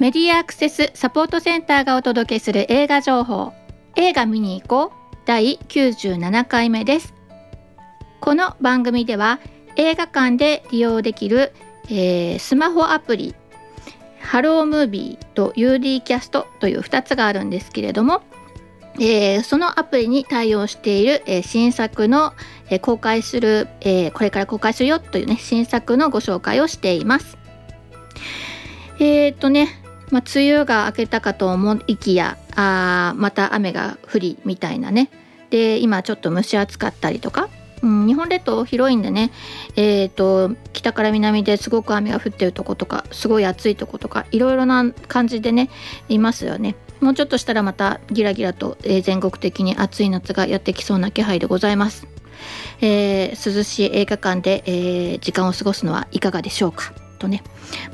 メディアアクセスサポートセンターがお届けする映画情報。映画見に行こう。第97回目です。この番組では映画館で利用できる、えー、スマホアプリハロームービーと UD キャストという2つがあるんですけれども、えー、そのアプリに対応している、えー、新作の、え公開する、えこれから公開するよというね新作のご紹介をしています。えっ、とねまあ、梅雨が明けたかと思いきやあまた雨が降りみたいなねで今ちょっと蒸し暑かったりとか、うん、日本列島広いんでね、えーと、北から南ですごく雨が降ってるとことかすごい暑いとことかいろいろな感じでねいますよね。もうちょっとしたらまたギラギラと、え、全国的に暑い夏がやってきそうな気配でございます。えー、涼しい映画館で、えー、時間を過ごすのはいかがでしょうかとね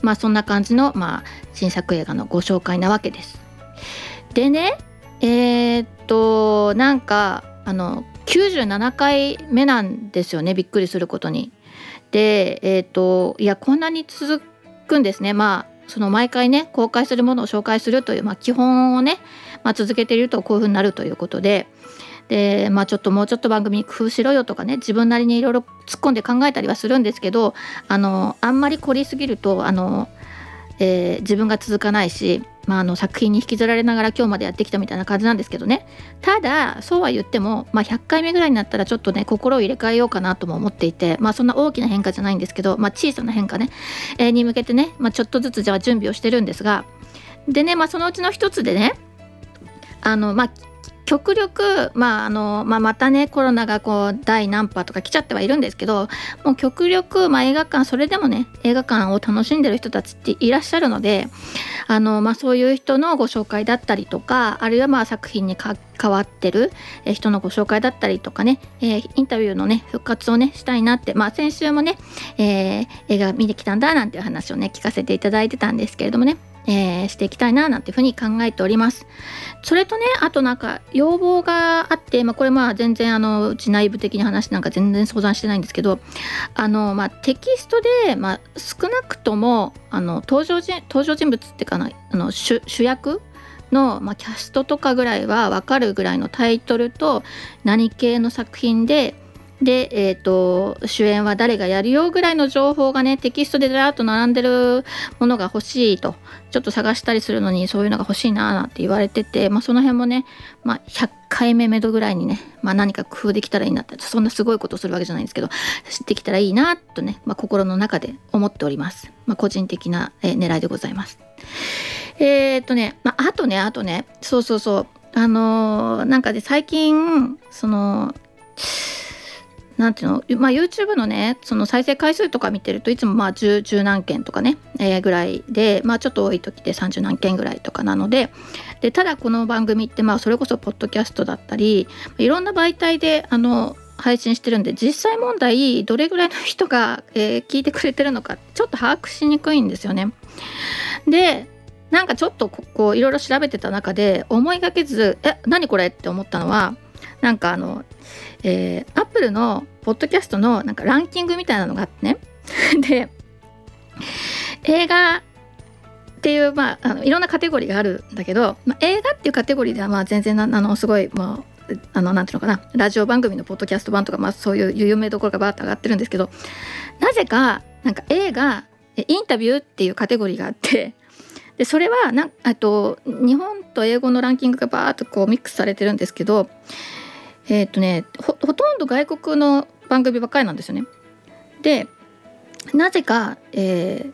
まあそんな感じの、まあ、新作映画のご紹介なわけです。でねえー、っとなんかあの97回目なんですよねびっくりすることに。でえー、っといやこんなに続くんですねまあその毎回ね公開するものを紹介するという、まあ、基本をね、まあ、続けているとこういうふうになるということででまあちょっともうちょっと番組工夫しろよとかね自分なりにいろいろ突っ込んで考えたりはするんですけどあのあんまり凝りすぎるとあの、えー、自分が続かないし、まあ、あの作品に引きずられながら今日までやってきたみたいな感じなんですけどね。ただそうは言っても、まあ、100回目ぐらいになったらちょっとね心を入れ替えようかなとも思っていてまあそんな大きな変化じゃないんですけど、まあ、小さな変化ね、えー、に向けてね、まあ、ちょっとずつじゃあ準備をしてるんですが。でね、まあ、そのうちの一つでねあのまあ極力、まああのまあ、またねコロナがこう第何波とか来ちゃってはいるんですけどもう極力、まあ、映画館それでもね映画館を楽しんでる人たちっていらっしゃるのであの、まあ、そういう人のご紹介だったりとかあるいはまあ作品に関わってる人のご紹介だったりとかね、えー、インタビューのね復活をねしたいなって、まあ、先週もね、えー、映画見てきたんだなんていう話をね聞かせていただいてたんですけれどもね。えー、していきたいななんていうふうに考えております。それとねあとなんか要望があって、まあ、これまあ全然あのうち内部的に話なんか全然相談してないんですけどあの、まあ、テキストで、まあ、少なくともあの登場人登場人物っていうかなあの主役の、まあ、キャストとかぐらいは分かるぐらいのタイトルと何系の作品でで、えーと、主演は誰がやるよぐらいの情報がねテキストでずらっと並んでるものが欲しいとちょっと探したりするのにそういうのが欲しいななんて言われてて、まあ、その辺もね、まあ、100回目目処ぐらいにね、まあ、何か工夫できたらいいなってそんなすごいことするわけじゃないんですけど知ってきたらいいなとね、まあ、心の中で思っております、まあ、個人的な、えー、狙いでございます。えー、っとね、まあ、あとねあとねそうそうそうあのー、なんかで、最近そのなんていうの、まあ、YouTube のねその再生回数とか見てるといつもまあ 10, 10何件とかね、えー、ぐらいで、まあ、ちょっと多い時で30何件ぐらいとかなのででただこの番組ってまあそれこそポッドキャストだったりいろんな媒体であの配信してるんで実際問題どれぐらいの人が、えー、聞いてくれてるのかちょっと把握しにくいんですよね。でなんかちょっとこういろいろ調べてた中で思いがけず「え何これ?」って思ったのはなんかあのえー、アップルのポッドキャストのなんかランキングみたいなのがあってね。で映画っていう、まあ、あのいろんなカテゴリーがあるんだけど、まあ、映画っていうカテゴリーではまあ全然あのすごい、まあ、あのなんていうのかな。ラジオ番組のポッドキャスト版とか、まあ、そういう有名どころがバーッと上がってるんですけどなぜかなんか映画インタビューっていうカテゴリーがあってでそれはなんあと日本と英語のランキングがバーッとこうミックスされてるんですけどえっ、ー、とねほとんど外国の番組ばっかりなんですよね。でなぜか、え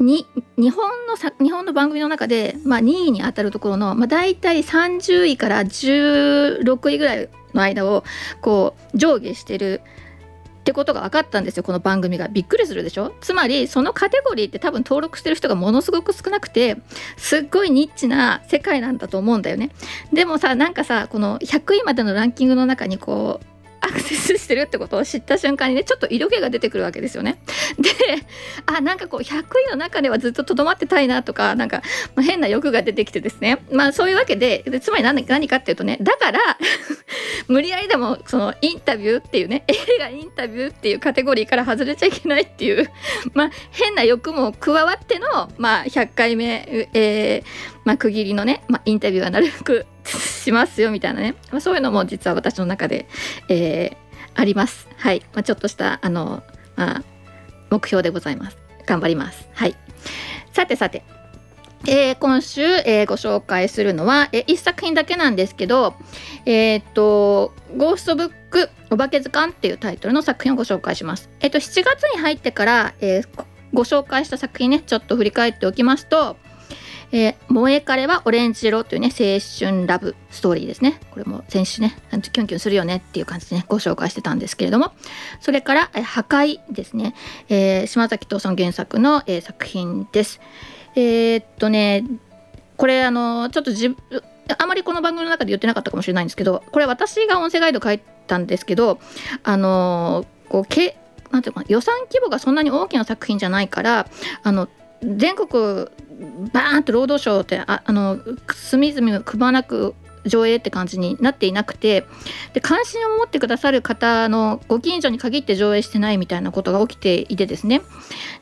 ー、に日本のさ日本の番組の中で、まあ、2位に当たるところの、まあ、大体30位から16位ぐらいの間をこう上下してるってことが分かったんですよこの番組が。びっくりするでしょ？つまりそのカテゴリーって多分登録してる人がものすごく少なくてすっごいニッチな世界なんだと思うんだよね。でもさなんかさこの100位までのランキングの中にこうアクセスしてるってことを知った瞬間にねちょっと色気が出てくるわけですよね。であなんかこう100位の中ではずっととどまってたいなとかなんか、変な欲が出てきてですねまあそういうわけでつまり何何かっていうとねだから 無理やりでもそのインタビューっていうね映画インタビューっていうカテゴリーから外れちゃいけないっていうまあ変な欲も加わってのまあ100回目、えー、まあ、区切りのね、まあ、インタビューはなるべくしますよみたいなね、まあ、そういうのも実は私の中で、えー、あります。はい、まあ、ちょっとしたあの、まあ、目標でございます。頑張ります。はい。さてさて、えー、今週、えー、ご紹介するのは、えー、1作品だけなんですけど、えー、っと、ゴーストブックお化け図鑑っていうタイトルの作品をご紹介します。えっと、7月に入ってから、えー、ご紹介した作品ね、ちょっと振り返っておきますと、えー、萌え彼はオレンジ色というね、青春ラブストーリーですね。これも先週ね、キュンキュンするよねっていう感じでね、ご紹介してたんですけれども、それから、えー、破壊ですね、えー、島崎藤さん原作の、えー、作品です。えー、っとねこれあのちょっとじあまりこの番組の中で言ってなかったかもしれないんですけどこれ私が音声ガイド書いたんですけどあのこうけなんていうか予算規模がそんなに大きな作品じゃないからあの全国バーンと労働省ってああの隅々くまなく上映って感じになっていなくてで関心を持ってくださる方のご近所に限って上映してないみたいなことが起きていてですね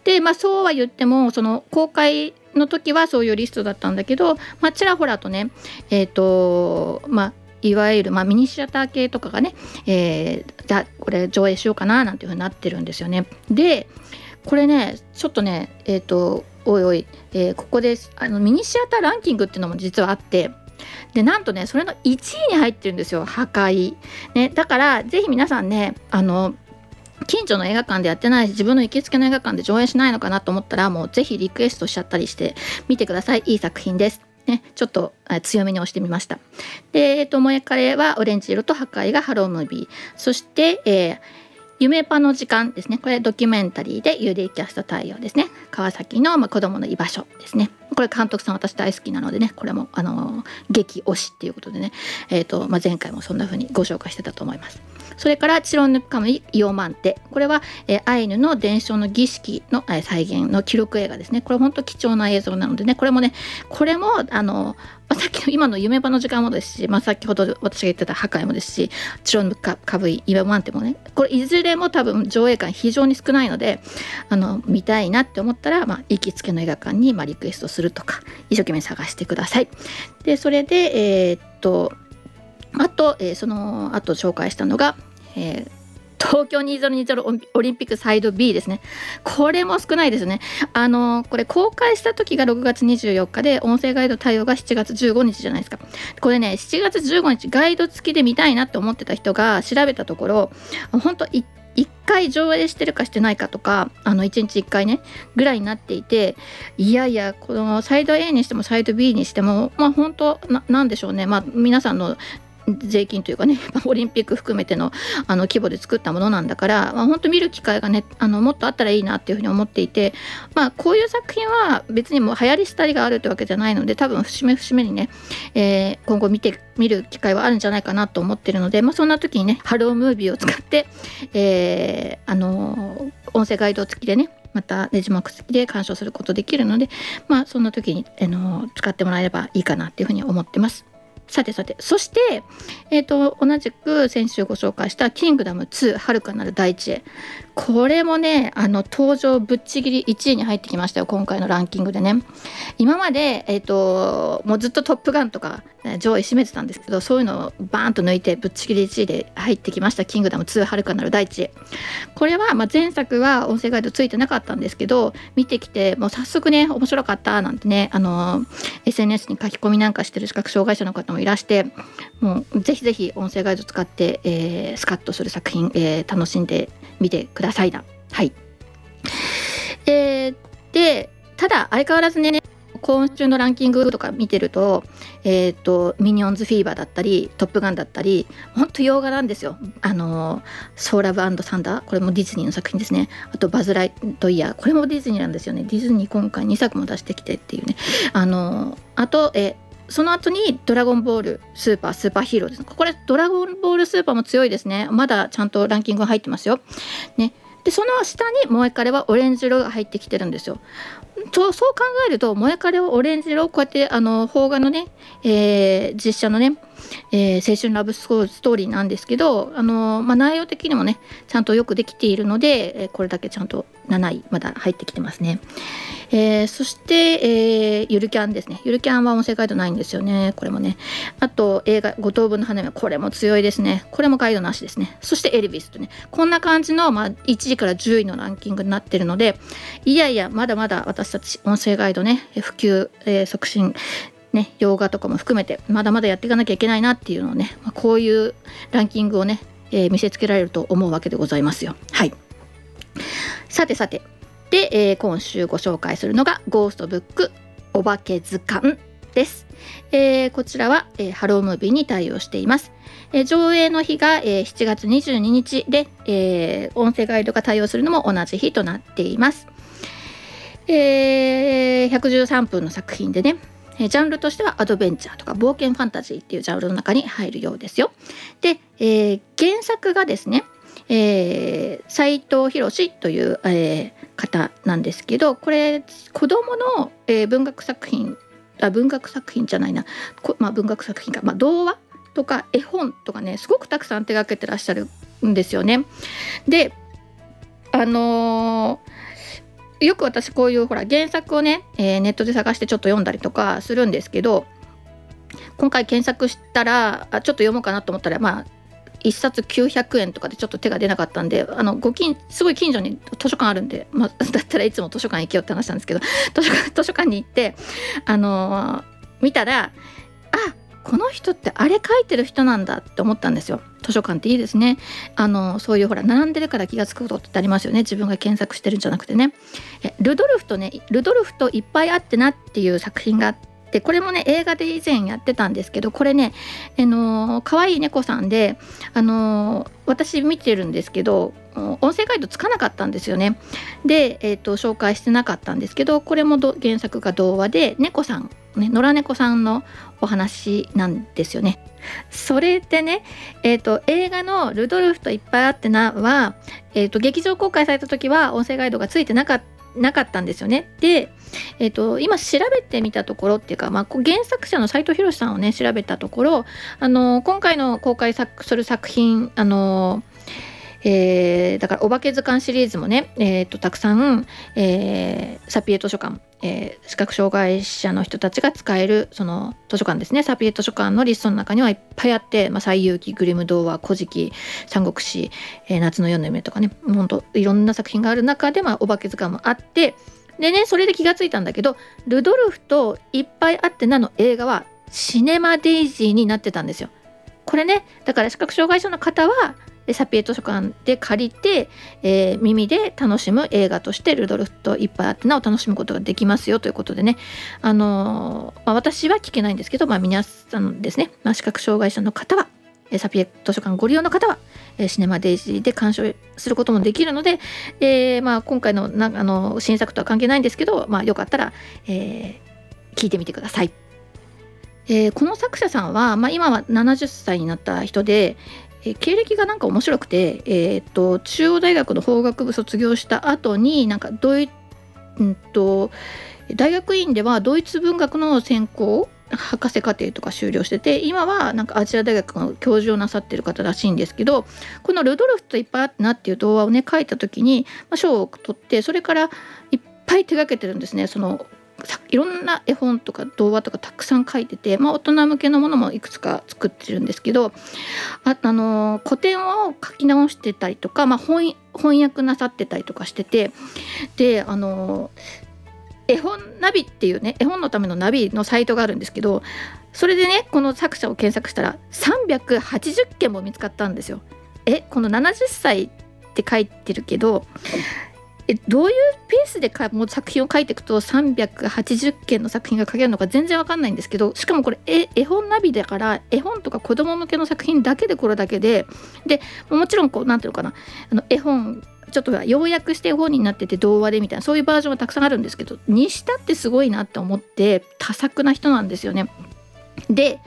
でまあそうは言ってもその公開の時はそういうリストだったんだけど、まあ、ちらほらとねえっ、ー、とまあいわゆる、まあ、ミニシアター系とかがね、えー、じゃこれ上映しようかななんていうふうになってるんですよね。でこれねちょっとねえっ、ー、とおいおい、えー、ここですあのミニシアターランキングっていうのも実はあってでなんとねそれの1位に入ってるんですよ破壊。ね、だからぜひ皆さんねあの近所の映画館でやってないし自分の行きつけの映画館で上映しないのかなと思ったらもうぜひリクエストしちゃったりして見てくださいいい作品です。ね、ちょっと強めに押してみました。で、えっと、萌えカレーはオレンジ色と破壊がハロームービー。そして、えー、夢パの時間ですね。これドキュメンタリーで UD キャスト対応ですね。川崎の、まあ、子供の居場所ですね。これ監督さん私大好きなのでね、これもあの激推しっていうことでね、えーとまあ、前回もそんな風にご紹介してたと思います。それからチロンヌカムイイオマンテ。これは、えー、アイヌの伝承の儀式の、えー、再現の記録映画ですね。これ本当貴重な映像なのでね。これもねこれもあの、さっきの今の夢場の時間もですし、まあ、先ほど私が言ってた破壊もですしチロンカカブイイワマンテもね。これいずれも多分上映感非常に少ないのであの見たいなって思ったら、まあ、行きつけの映画館に、まあ、リクエストするとか一生懸命探してください。でそれでえー、っとあと、えー、その後紹介したのがえー、東京2020オリンピックサイド B ですね。これも少ないですね。あのこれ公開した時が6月24日で、音声ガイド対応が7月15日じゃないですか。これね、7月15日ガイド付きで見たいなって思ってた人が調べたところ、本当1回上映してるかしてないかとかあの1日1回ねぐらいになっていていやいやこのサイド A にしてもサイド B にしてもまあ本当なんでしょうねまあ皆さんの税金というかね オリンピック含めてのあの規模で作ったものなんだから、まあ、本当見る機会がねあのもっとあったらいいなっていうふうに思っていて、まあ、こういう作品は別にもう流行り廃りがあるってわけじゃないので多分節目節目にね、えー、今後見て見る機会はあるんじゃないかなと思ってるので、まあ、そんな時にねハロームービーを使って、えー、あの音声ガイド付きでねまたネジマーク付きで鑑賞することできるので、まあ、そんな時に、あの使ってもらえればいいかなっていうふうに思ってます。さてさて。そして、えーと、同じく先週ご紹介した「キングダム2遥かなる大地へ」これもねあの登場ぶっちぎり1位に入ってきましたよ今回のランキングでね。今まで、えーと、もうずっと「トップガン」とか上位占めてたんですけどそういうのをバーンと抜いてぶっちぎり1位で入ってきました「キングダム2遥かなる大地」これは、まあ、前作は音声ガイドついてなかったんですけど見てきてもう早速ね面白かったなんてねあの SNS に書き込みなんかしてる視覚障害者の方もいらしてもうぜひぜひ音声ガイド使って、えー、スカッとする作品、えー、楽しんでみてください。な。はい。えー、で、ただ相変わらずね、今週のランキングとか見てると、えっ、ー、と、ミニオンズフィーバーだったり、トップガンだったり、ほんと洋画なんですよ。あの、ソーラブサンダー、これもディズニーの作品ですね。あと、バズ・ライトイヤー、これもディズニーなんですよね。ディズニー今回2作も出してきてっていうね。あの、あと、えその後にドラゴンボールスーパースーパーヒーローです。これドラゴンボールスーパーも強いですね。まだちゃんとランキング入ってますよ。ね。でその下に萌えカレはオレンジ色が入ってきてるんですよ。そう考えると萌えカレはオレンジ色こうやってあの邦画のね、えー、実写のね、えー、青春ラブストーリーなんですけどあの、まあ、内容的にもねちゃんとよくできているので、えこれだけちゃんと7位まだ入ってきてますね。えー、そして、えー、ゆるキャンですね。ゆるキャンは音声ガイドないんですよね。これもね。あと映画五等分の花嫁これも強いですね。これもガイドなしですね。そしてエルビスとね。こんな感じの、まあ、1位から10位のランキングになってるのでいやいやまだまだ私たち音声ガイドね普及、えー、促進ね、洋画とかも含めてまだまだやっていかなきゃいけないなっていうのをね、まあ、こういうランキングをね、えー、見せつけられると思うわけでございますよ。はいさてさてで、えー、今週ご紹介するのが「ゴーストブックお化け図鑑」です。えー、こちらは、えー、ハロームービーに対応しています。えー、上映の日が、えー、7月22日で、えー、音声ガイドが対応するのも同じ日となっています。えー、113分の作品でね、ジャンルとしてはアドベンチャーとか冒険ファンタジーっていうジャンルの中に入るようですよ。で、えー、原作がですね、えー、斉藤博という、えー、方なんですけどこれ子どもの、えー、文学作品あ文学作品じゃないな、まあ、文学作品か、まあ、童話とか絵本とかねすごくたくさん手がけてらっしゃるんですよね。であのー、よく私こういうほら原作をね、えー、ネットで探してちょっと読んだりとかするんですけど今回検索したらあちょっと読もうかなと思ったらまあ1冊900円とかでちょっと手が出なかったんであのご近すごい近所に図書館あるんで、まあ、だったらいつも図書館行けよって話なんですけど 図書館図書館に行ってあのー、見たらあこの人ってあれ書いてる人なんだって思ったんですよ。図書館っていいですね。あのそういうほら並んでるから気が付くことってありますよね。自分が検索してるんじゃなくてね。えルドルフとねルドルフといっぱいあってなっていう作品があってでこれもね映画で以前やってたんですけどこれねあの可愛い猫さんであの私見てるんですけど音声ガイドつかなかったんですよね。で、えーと、紹介してなかったんですけどこれも原作が童話で猫さん、ね、野良猫さんのお話なんですよね。それでね、えーと、映画の「ルドルフといっぱいあってなは」えーと劇場公開された時は音声ガイドがついてなかったなかったんですよね。で、えーと、今調べてみたところっていうか、まあ、原作者の斎藤博さんをね調べたところあの今回の公開する作品あのえー、だからお化け図鑑シリーズもね、えーと、たくさん、えー、サピエ図書館、えー、視覚障害者の人たちが使えるその図書館ですねサピエ図書館のリストの中にはいっぱいあって「まあ、西遊記」「グリム童話」「古事記」「三国志」えー「夏の夜の夢」とかねほんといろんな作品がある中で、まあ、お化け図鑑もあってでねそれで気がついたんだけどルドルフといっぱいあってなの映画はシネマデイジーになってたんですよ。これねだから視覚障害者の方はでサピエ図書館で借りて、えー、耳で楽しむ映画としてルドルフといっぱいあってなを楽しむことができますよということでね、あのー、まあ、私は聞けないんですけど、まあ、皆さんですね、まあ、視覚障害者の方はサピエ図書館ご利用の方はシネマデイジーで鑑賞することもできるので、えーまあ、今回のなあの新作とは関係ないんですけど、まあ、よかったら、えー、聞いてみてください。えー、この作者さんは、まあ、今は70歳になった人で、え経歴がなんか面白くて、えーと、中央大学の法学部卒業した後になんかドイ、うんと、大学院ではドイツ文学の専攻博士課程とか修了してて今はなんかアジア大学の教授をなさってる方らしいんですけどこの「ルドルフといっぱいあってな」っていう童話をね書いた時に、まあ、賞を取ってそれからいっぱい手がけてるんですね。そのいろんな絵本とか童話とかたくさん書いてて、まあ、大人向けのものもいくつか作ってるんですけどあ、あの古典を書き直してたりとか、まあ翻、翻訳なさってたりとかしててであの絵本ナビっていうね絵本のためのナビのサイトがあるんですけどそれでねこの作者を検索したら380件も見つかったんですよ。えこの70歳って書いてるけどえどういうペースでかもう作品を書いていくと380件の作品が書けるのか全然わかんないんですけどしかもこれ絵本ナビだから絵本とか子供向けの作品だけでこれだけででもちろんこう何ていうのかなあの絵本ちょっと要約して絵本になってて童話でみたいなそういうバージョンがたくさんあるんですけどにしたってすごいなって思って多作な人なんですよね。で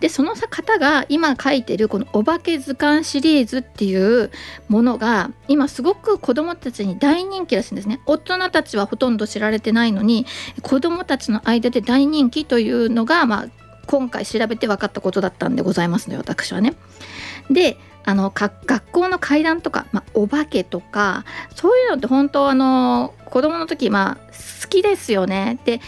でその方が今書いてるこの「お化け図鑑シリーズ」っていうものが今すごく子どもたちに大人気らしいんですね。大人たちはほとんど知られてないのに子どもたちの間で大人気というのが、まあ、今回調べて分かったことだったんでございますのよ私はね。であの学校の階段とか、まあ、お化けとかそういうのって本当あの子供の時まあ好きですよね。で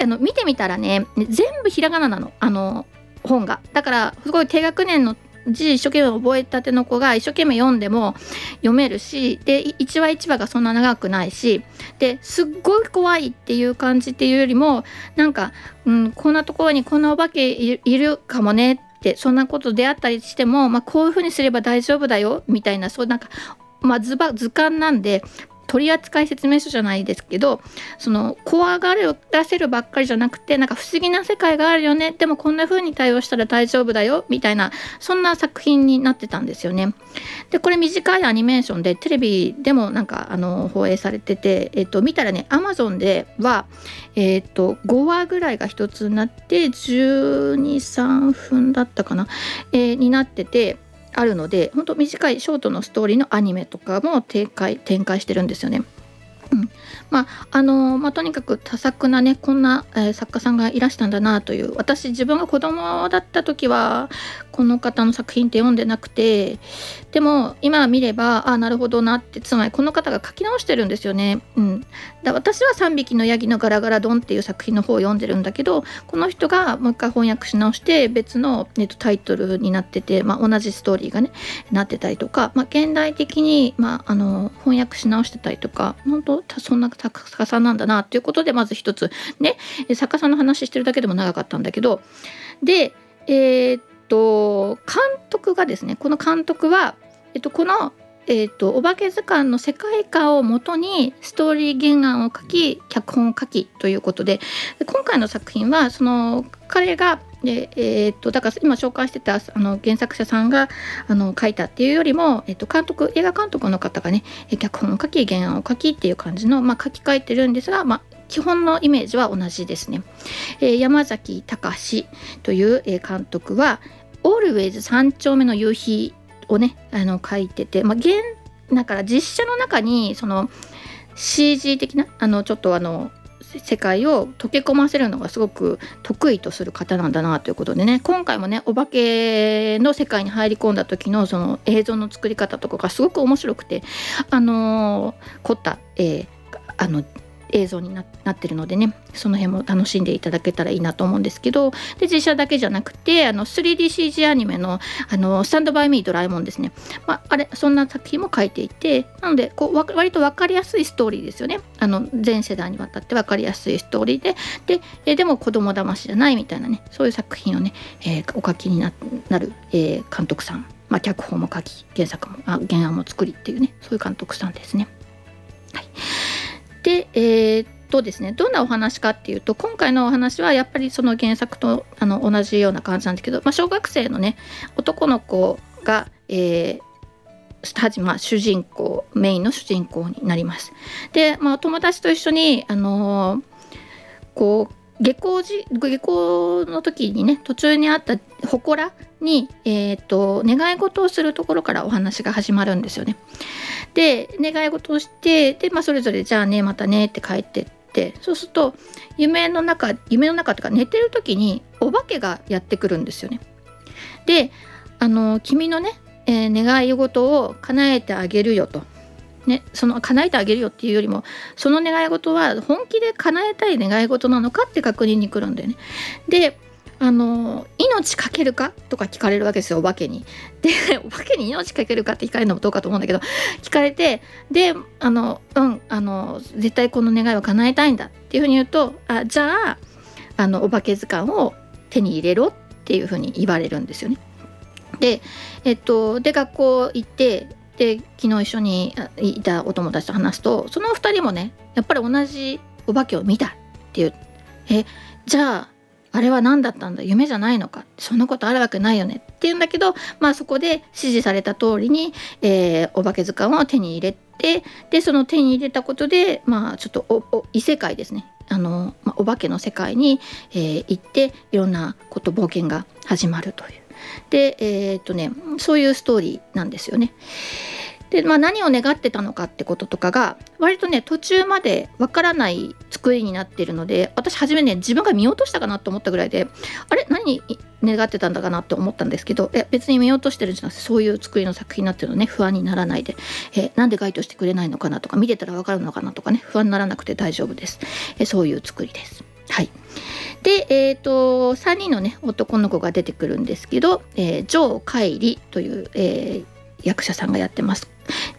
あの見てみたらね全部ひらがななのあの本が。だからすごい低学年の字一生懸命覚えたての子が一生懸命読んでも読めるしで1話1話がそんな長くないしですっごい怖いっていう感じっていうよりもなんか、うん、こんなところにこんなお化けいるかもねってそんなこと出会ったりしても、まあ、こういうふうにすれば大丈夫だよみたいなそうなんかまあ、図図鑑なんで取扱説明書じゃないですけどその怖がらせるばっかりじゃなくてなんか不思議な世界があるよねでもこんな風に対応したら大丈夫だよみたいなそんな作品になってたんですよね。でこれ短いアニメーションでテレビでもなんかあの放映されてて、えっと、見たらね Amazon では、えっと、5話ぐらいが1つになって123分だったかな、えー、になってて。あるので本当短いショートのストーリーのアニメとかも展開展開してるんですよね。うん、まああのまあ、とにかく多作なねこんな、えー、作家さんがいらしたんだなという私自分が子供だった時はこの方の作品って読んでなくてでも今見ればあなるほどなってつまりこの方が書き直してるんですよね。うん、だ私は「3匹のヤギのガラガラドン」っていう作品の方を読んでるんだけどこの人がもう一回翻訳し直して別の、えっと、タイトルになってて、まあ、同じストーリーがねなってたりとか、まあ、現代的に、まあ、あの翻訳し直してたりとか本当そんな作家さなんだなということでまず一つ。ね作家さの話してるだけでも長かったんだけど。でえー、っと監督がですねこの監督は、えっと、このえーと、お化け図鑑の世界観をもとにストーリー原案を書き脚本を書きということで今回の作品はその彼がで、えーと、だから今紹介してたあの原作者さんがあの書いたっていうよりも、えーと、監督映画監督の方がね脚本を書き原案を書きっていう感じの、まあ、書き換えてるんですが、まあ、基本のイメージは同じですね。えー、山崎隆という、監督は「オールウェイズ三丁目の夕日」をねあの書いてて、まあ、現だから実写の中にその CG 的なあのちょっとあの世界を溶け込ませるのがすごく得意とする方なんだなということでね。今回もねお化けの世界に入り込んだ時のその映像の作り方とかがすごく面白くてあの凝った、えー、あの映像になってるのでねその辺も楽しんでいただけたらいいなと思うんですけどで実写だけじゃなくてあの 3DCG アニメのあの「スタンドバイミードラえもん」ですね、まあ、あれそんな作品も書いていてなのでこう割と分かりやすいストーリーですよね。あの全世代にわたって分かりやすいストーリーで。でえでも子供騙しじゃないみたいなねそういう作品をね、えー、お書きになる、えー、監督さん。まあ、脚本も書き原作もあ原案も作りっていうねそういう監督さんですね。はい、で、えー、っとですねどんなお話かっていうと今回のお話はやっぱりその原作とあの同じような感じなんですけど、まあ、小学生のね男の子が、えー、まあ、主人公メインの主人公になります。で、まあ、友達と一緒に、あのー、こう下校時下校の時にね途中にあった祠に、えーと、願い事をするところからお話が始まるんですよね。で願い事をしてで、まあ、それぞれじゃあねまたねって帰ってってそうすると夢の中夢の中とか寝てる時にお化けがやってくるんですよね。であの君のね、えー、願い事を叶えてあげるよと。ね、その叶えてあげるよっていうよりもその願い事は本気で叶えたい願い事なのかって確認に来るんだよね。であの命かけるかとか聞かれるわけですよお化けに。で お化けに命かけるかって聞かれるのもどうかと思うんだけど聞かれてであのうんあの絶対この願いは叶えたいんだっていうふうに言うとあじゃああのお化け図鑑を手に入れろっていうふうに言われるんですよね。で,、えっと、で学校行ってで昨日一緒にいたお友達と話すとその2人もねやっぱり同じお化けを見たっていうえじゃああれは何だったんだ？夢じゃないのか。そんなことあるわけないよね。って言うんだけど、まあ、そこで指示された通りに、えー、お化け図鑑を手に入れてでその手に入れたことで、まあ、ちょっと異世界ですね。あの、まあ、お化けの世界に、えー、行っていろんなこと冒険が始まるという。でえー、っとねそういうストーリーなんですよね。で、まあ、何を願ってたのかってこととかが割とね途中までわからない作りになっているので私初めね自分が見落としたかなと思ったぐらいであれ？何願ってたんだかなって思ったんですけどいや別に見落としてるんじゃなくてそういう作りの作品になってるのね不安にならないで、え、なんでガイドしてくれないのかなとか見てたらわかるのかなとかね不安にならなくて大丈夫です、え、そういう作りです。はいで、えーと、3人のね男の子が出てくるんですけど、えー、ジョー・カイリという、えー、役者さんがやってます。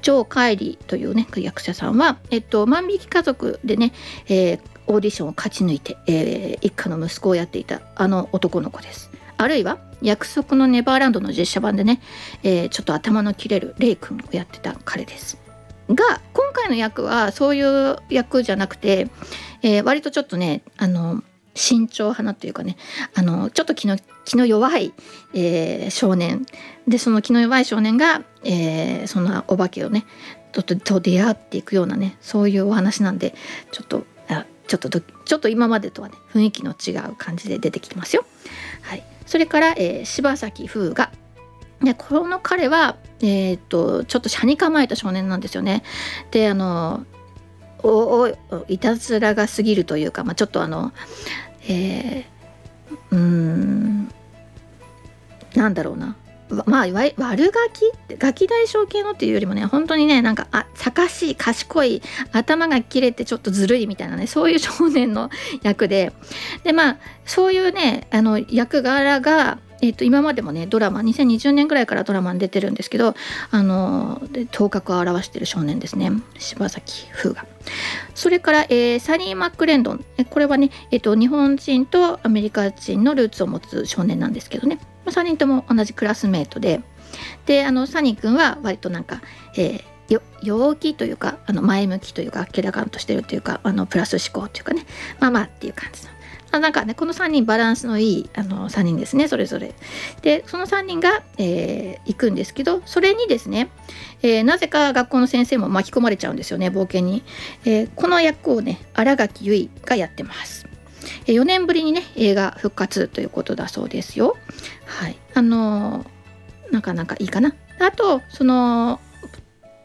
ジョー・カイリというね役者さんは、えっと、万引き家族でね、えー、オーディションを勝ち抜いて、えー、一家の息子をやっていたあの男の子です。あるいは約束のネバーランドの実写版でね、えー、ちょっと頭の切れるレイ君をやってた彼です。が今回の役はそういう役じゃなくて、えー、割とちょっとねあの慎重派なというかねあのちょっと気の気の弱い、えー、少年でその気の弱い少年が、えー、そんなお化けをねとと出会っていくようなねそういうお話なんでちょっとあちょっとちょっと今までとはね雰囲気の違う感じで出てきてますよ。はい、それから、えー、柴崎風がでこの彼は、えーと、とちょっと車に構えた少年なんですよね。であのおいたずらが過ぎるというか、まあ、ちょっとあの、えー、うんなんだろうな。まあ悪ガキガキ大将系のっていうよりもね本当にねなんかあかしい賢い頭が切れてちょっとずるいみたいなねそういう少年の役で。でまあそういうねあの役柄がえー、と今までもねドラマ2020年ぐらいからドラマに出てるんですけどあの頭角を表している少年ですね。柴崎風が。それから、えー、サニー・マックレンドン。これはね、えーと、日本人とアメリカ人のルーツを持つ少年なんですけどね、まあ、3人とも同じクラスメートで。であのサニー君は割となんか、えー、陽気というかあの前向きというか明らかんとしてるというかあのプラス思考というかね。まあまあっていう感じの。あなんかねこの3人バランスのいいあの3人ですねそれぞれ。でその3人が、えー、行くんですけどそれにですね、えー、なぜか学校の先生も巻き込まれちゃうんですよね冒険に。えー、この役をね新垣結衣がやってます。4年ぶりにね映画復活ということだそうですよ。はい、あのなかなかいいかな。あとその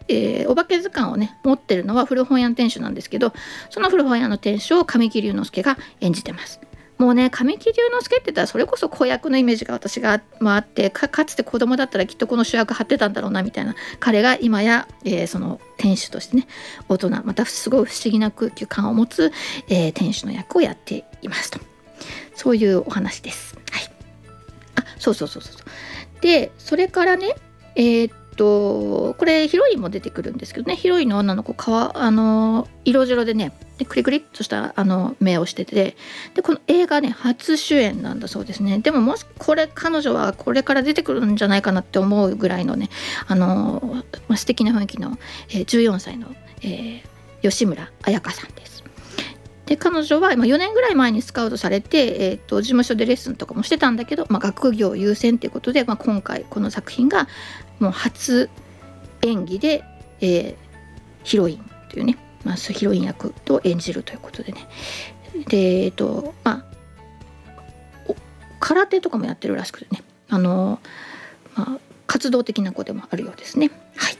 えー、お化け図鑑をね持ってるのは古本屋の店主なんですけどその古本屋の店主を神木隆之介が演じてます。もうね神木隆之介って言ったらそれこそ子役のイメージが私が、まあ、ってかつて子供だったらきっとこの主役張ってたんだろうなみたいな彼が今や、えー、その店主としてね大人またすごい不思議な空気感を持つ、えー、店主の役をやっていますとそういうお話です。はい、あそうそうそうそうでそれからねえー、とこれヒロインも出てくるんですけどね。ヒロインの女の子かあの色白でね。でクリクリっとしたあの目をしてて。でこの映画ね初主演なんだそうですね。でももしこれ彼女はこれから出てくるんじゃないかなって思うぐらいのね。あの、まあ、素敵な雰囲気の、え、14歳の、えー、吉村彩香さんです。で彼女は今4年ぐらい前にスカウトされて、えーと、事務所でレッスンとかもしてたんだけど、まあ、学業優先っていうことで、まあ、今回この作品がもう初演技で、えー、ヒロインというね、まあ、ヒロイン役と演じるということでね。でえっ、とまあ空手とかもやってるらしくてね。あの、まあ、活動的な子でもあるようですね。はい。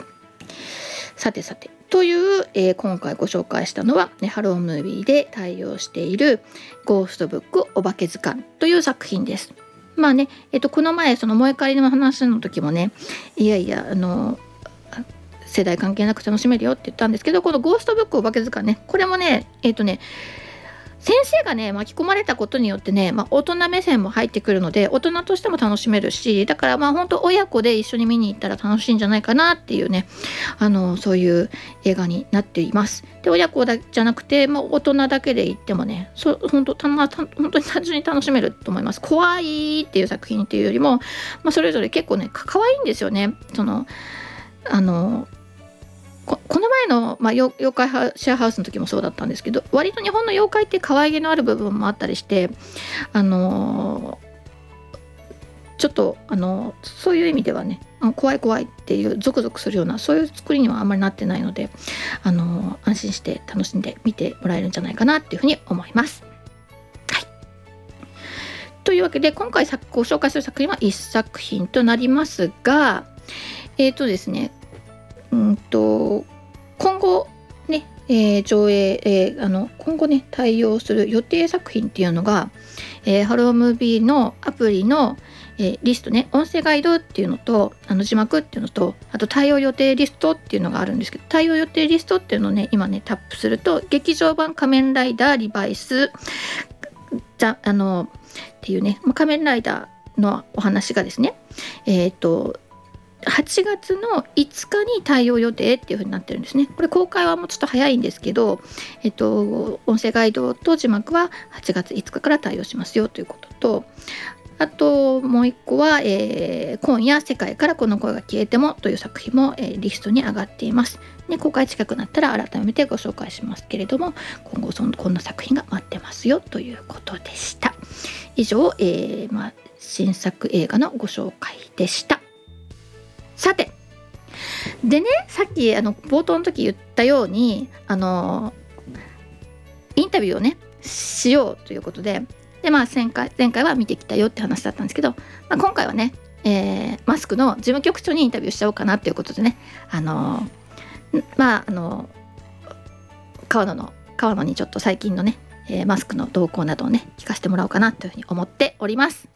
さてさて。という、えー、今回ご紹介したのは、ね、ハロームービーで対応している「ゴーストブックお化け図鑑」という作品です。まあね、えっと、この前その萌え帰りの話の時もねいやいやあの世代関係なく楽しめるよって言ったんですけどこの「ゴーストブックお化け図鑑ねこれもねえっとね先生がね巻き込まれたことによってね、まあ、大人目線も入ってくるので大人としても楽しめるしだからまあ本当親子で一緒に見に行ったら楽しいんじゃないかなっていうねあのそういう映画になっています。で親子だじゃなくて、まあ、大人だけで行ってもねそ本当た、ま、本当に単純に楽しめると思います。怖いっていう作品っていうよりも、まあ、それぞれ結構ね可愛いんですよね。そのあのこの前の、まあ、妖怪シェアハウスの時もそうだったんですけど割と日本の妖怪って可愛げのある部分もあったりしてあのちょっとあのそういう意味ではね怖い怖いっていうゾクゾクするようなそういう作りにはあんまりなってないのであの安心して楽しんで見てもらえるんじゃないかなっていうふうに思います。はい、というわけで今回ご紹介する作品は1作品となりますがえっ、ー、とですねうんと、えー、上映、えー、あの今後ね対応する予定作品っていうのが、えー、ハロームービーのアプリの、え、リストね音声ガイドっていうのとあの字幕っていうのとあと対応予定リストっていうのがあるんですけど対応予定リストっていうのをね今ねタップすると劇場版仮面ライダーリバイスじゃあのっていうね仮面ライダーのお話がですねえっ、と8月の5日に対応予定っていう風になってるんですね。これ公開はもうちょっと早いんですけど、えっと、音声ガイドと字幕は8月5日から対応しますよということと、あともう一個は、えー、今夜世界からこの声が消えてもという作品も、えー、リストに上がっています。で公開近くなったら改めてご紹介しますけれども今後そのこんな作品が待ってますよということでした。以上、えーまあ、新作映画のご紹介でした。さてでねさっきあの冒頭の時言ったようにあのインタビューをねしようということでで、まあ、前回前回は見てきたよって話だったんですけど、まあ、今回はね、えー、マスクの事務局長にインタビューしちゃおうかなっていうことでねあのまああの川野の川野にちょっと最近のね、えー、マスクの動向などをね聞かせてもらおうかなというふうに思っております。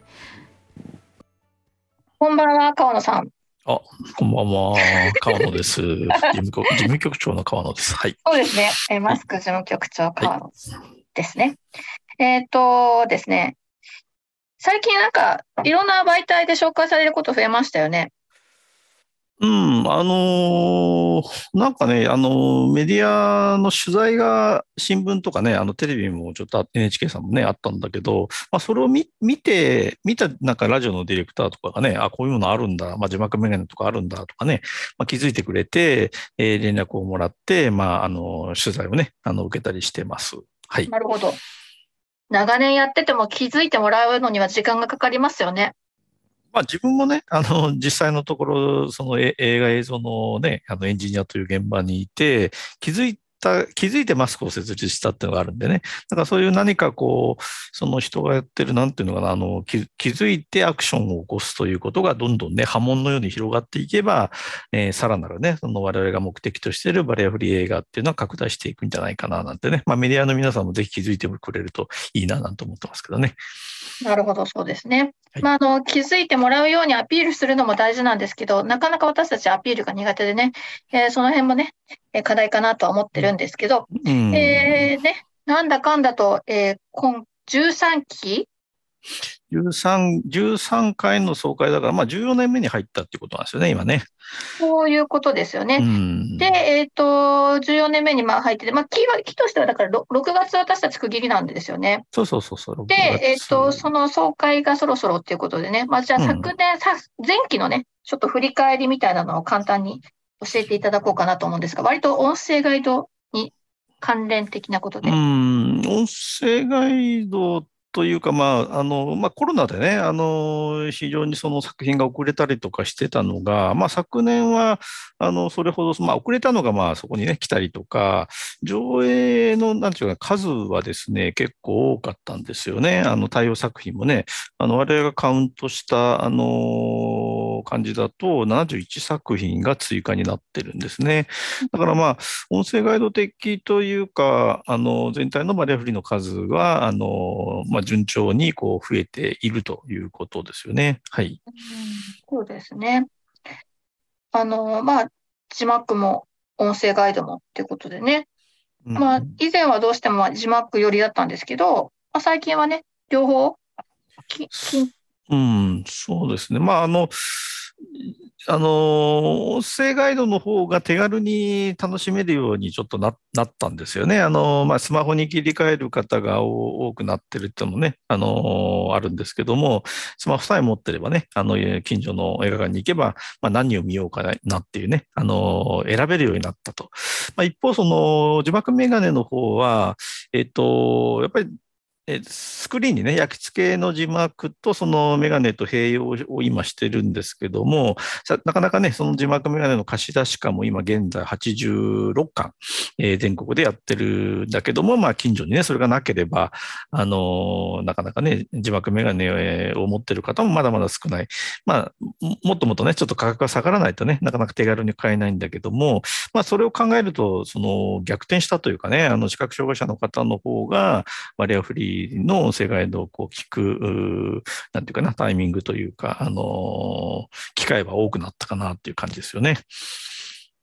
こんばんは川野さん。あ、こんばんは。川野です。事務局事務局長の川野です。はい。そうですね。えマスク事務局長川野ですね。はい、えっ、ー、とですね。最近なんかいろんな媒体で紹介されること増えましたよね。うん、あのー、なんかね、あの、メディアの取材が新聞とかね、あのテレビもちょっと NHK さんもね、あったんだけど、まあ、それを見て、見たなんかラジオのディレクターとかがね、あ、こういうものあるんだ、まあ、字幕メガネとかあるんだとかね、まあ、気づいてくれて、えー、連絡をもらって、まあ、あの、取材をね、あの、受けたりしてます。はい。なるほど。長年やってても気づいてもらうのには時間がかかりますよね。まあ、自分もね、あの、実際のところ、その映画映像のね、あのエンジニアという現場にいて、気づいた、気づいてマスクを設立したっていうのがあるんでね。だからそういう何かこう、その人がやってる、なんていうのかな、あの、気づいてアクションを起こすということがどんどんね、波紋のように広がっていけば、えー、さらなるね、その我々が目的としているバリアフリー映画っていうのは拡大していくんじゃないかな、なんてね。まあメディアの皆さんもぜひ気づいてくれるといいな、なんて思ってますけどね。なるほど、そうですね。はい、まあ、あの気づいてもらうようにアピールするのも大事なんですけど、なかなか私たちアピールが苦手でね、えー、その辺もね、え課題かなとは思ってるんですけど、うん、えー、ね、なんだかんだと、えー、今13期？13、13回の総会だから、まあ14年目に入ったってことなんですよね、今ね。そういうことですよね。うん、で、えっ、ー、と、14年目にまあ入ってて、まあ期は、期としてはだから 6, 6月私たち区切りなんですよね。そうそうそうそう。で、えっ、ー、と、その総会がそろそろっていうことでね、まあじゃあ昨年、うん、さ前期のね、ちょっと振り返りみたいなのを簡単に教えていただこうかなと思うんですが、割と音声ガイドに関連的なことで。うん、音声ガイドというか、まあ、あの、まあ、コロナでね、あの、非常にその作品が遅れたりとかしてたのが、まあ、昨年は、あの、それほど、まあ、遅れたのが、まあ、そこにね、来たりとか、上映の、なんていうか、数はですね、結構多かったんですよね。あの、対応作品もね、あの、我々がカウントした、あの、感じだと、71作品が追加になってるんですね。だからまあ、音声ガイド的というか、あの、全体のバリアフリーの数は、あの、まあ、順調にこう増えているということですよね。はい。そうですね。あの、まあ、字幕も音声ガイドもっていうことでね。まあ、以前はどうしても字幕寄りだったんですけど、まあ、最近はね、両方、ききうん、そうですね。まあ、あの、あの、音声ガイドの方が手軽に楽しめるようにちょっとななったんですよね。あの、まあ、スマホに切り替える方が多くなってるっていうのもね、あの、あるんですけども、スマホさえ持ってればね、あの、近所の映画館に行けば、まあ、何を見ようかなっていうね、あの、選べるようになったと。まあ、一方、その、字幕メガネの方は、えっと、やっぱりスクリーンにね、焼き付けの字幕とそのメガネと併用を今してるんですけども、なかなかね、その字幕メガネの貸し出し感も今現在86巻、えー、全国でやってるんだけども、まあ近所にね、それがなければ、あのー、なかなかね、字幕メガネを持ってる方もまだまだ少ない。まあ、もっともっとね、ちょっと価格が下がらないとね、なかなか手軽に買えないんだけども、まあそれを考えると、その逆転したというかね、あの視覚障害者の方の方がバリアフリーの音声ガイドをこう聞く、なんていうかな、タイミングというか、あの、機会は多くなったかなっていう感じですよね。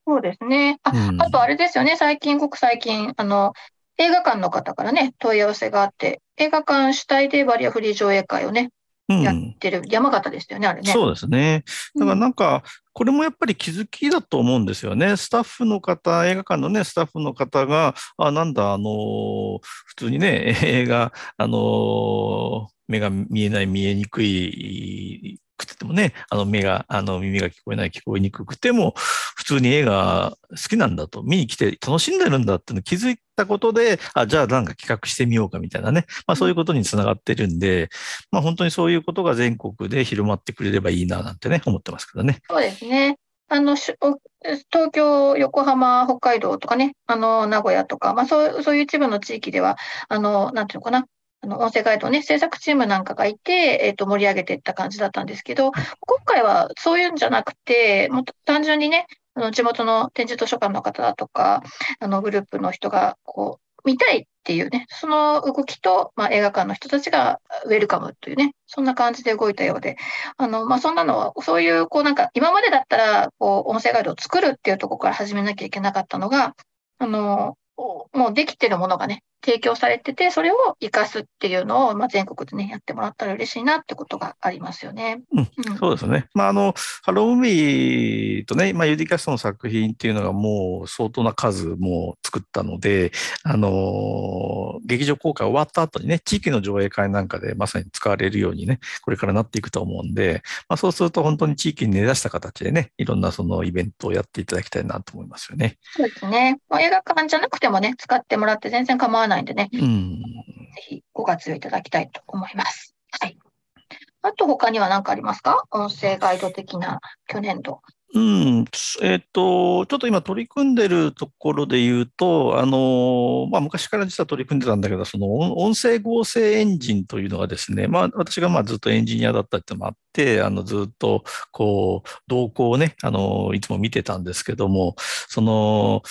そうですね。あ、うん、あとあれですよね、最近、ごく最近、あの、映画館の方からね、問い合わせがあって、映画館主体でバリアフリー上映会をね、やってる、山形ですよね、あれね。そうですね。だからなんか、これもやっぱり気づきだと思うんですよね。スタッフの方、映画館のね、スタッフの方が、あ、なんだ、あの普通にね、映画、あの目が見えない、見えにくいくてもね、あの目が、あの耳が聞こえない、聞こえにくくても、普通に映画好きなんだと、見に来て楽しんでるんだっての気づいたことで、あ、じゃあなんか企画してみようかみたいなね、まあそういうことにつながってるんで、まあ本当にそういうことが全国で広まってくれればいいななんてね、思ってますけどね。そうですね。あの、東京、横浜、北海道とかね、あの、名古屋とか、まあそう、そういう一部の地域では、あの、なんていうのかな、あの、音声ガイドね、制作チームなんかがいて、えっ、ー、と、盛り上げていった感じだったんですけど、今回はそういうんじゃなくて、もっと単純にね、あの、地元の展示図書館の方だとか、あの、グループの人が、こう、見たいっていうね、その動きと、まあ、映画館の人たちがウェルカムというね、そんな感じで動いたようで、あの、まあ、そんなのは、そういう、こうなんか、今までだったら、こう、音声ガイドを作るっていうところから始めなきゃいけなかったのが、あの、もうできてるものがね、提供されてて、それを活かすっていうのを、まあ、全国でね、やってもらったら嬉しいなってことがありますよね。うん、うん、そうですね。まあ、あの、 HELLO! MOVIEとね、まあ、 UDCast の作品っていうのがもう相当な数も作ったので、あの、劇場公開終わった後にね、地域の上映会なんかでまさに使われるようにね、これからなっていくと思うんで、まあ、そうすると本当に地域に根ざした形でね、いろんなそのイベントをやっていただきたいなと思いますよね。そうですね。まあ、映画館じゃなくてもね、使ってもらって全然構わないんでね、うん、ぜひご活用いただきたいと思います。はい。あと他には何かありますか？音声ガイド的な去年度。うん、えっ、と、ちょっと今取り組んでるところで言うと、あの、まあ、昔から実は取り組んでたんだけど、その音声合成エンジンというのがですね、まあ、私がまあずっとエンジニアだったってのもあって、あの、ずっと、こう、動向をね、あの、いつも見てたんですけども、その、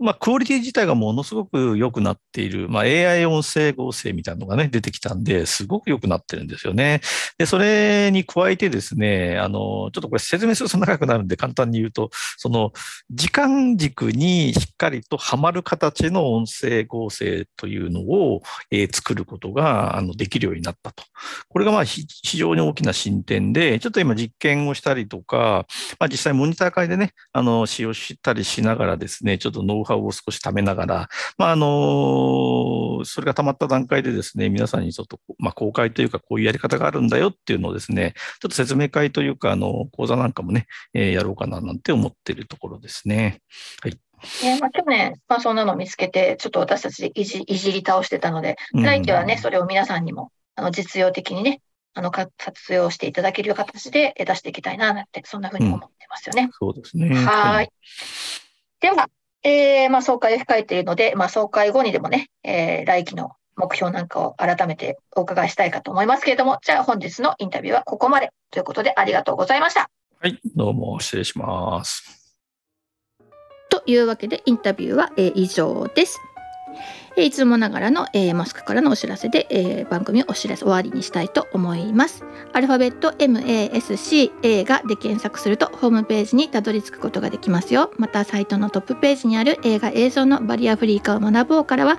まあ、クオリティ自体がものすごく良くなっている、まあ、AI 音声合成みたいなのがね、出てきたんで、すごく良くなってるんですよね。で、それに加えてですね、あの、ちょっとこれ説明すると長くなるんで、簡単に言うと、その、時間軸にしっかりとはまる形の音声合成というのを、えー、作ることが、あの、できるようになったと。これが、まあ、非常に大きな進展で、ちょっと今実験をしたりとか、まあ、実際モニター会でね、あの、使用したりしながらですね、ちょっとノウハウを少し貯めながら、まあ、あの、それが溜まった段階でですね、皆さんにちょっと、まあ、公開というか、こういうやり方があるんだよっていうのをですね、ちょっと説明会というか、あの、講座なんかもね、えー、やろうかななんて思っているところですね。はい。えまあ、去年、まあ、そんなのを見つけて、ちょっと私たちでいじいじり倒してたので、来期はね、それを皆さんにもあの実用的にね、あの活用していただける形で出していきたいななんて、そんなふうに思ってますよね。うん、そうですね。はい。では、えー、まあ、総会を控えているので、まあ、総会後にでもね、えー、来期の目標なんかを改めてお伺いしたいかと思いますけれども、じゃあ本日のインタビューはここまでということでありがとうございました。はい、どうも失礼します。というわけでインタビューは、えー、以上です。いつもながらの、えー、マスクからのお知らせで、えー、番組をお知らせ終わりにしたいと思います。アルファベット MASCA がで検索するとホームページにたどり着くことができますよ。またサイトのトップページにある映画映像のバリアフリー化を学ぼうからは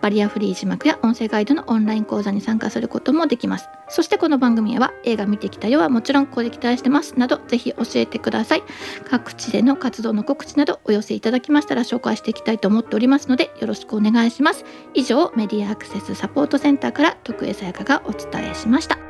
バリアフリー字幕や音声ガイドのオンライン講座に参加することもできます。そしてこの番組は映画見てきたよはもちろんここで期待してますなどぜひ教えてください。各地での活動の告知などお寄せいただきましたら紹介していきたいと思っておりますのでよろしくお願いします。以上メディアアクセスサポートセンターから徳江さやかがお伝えしました。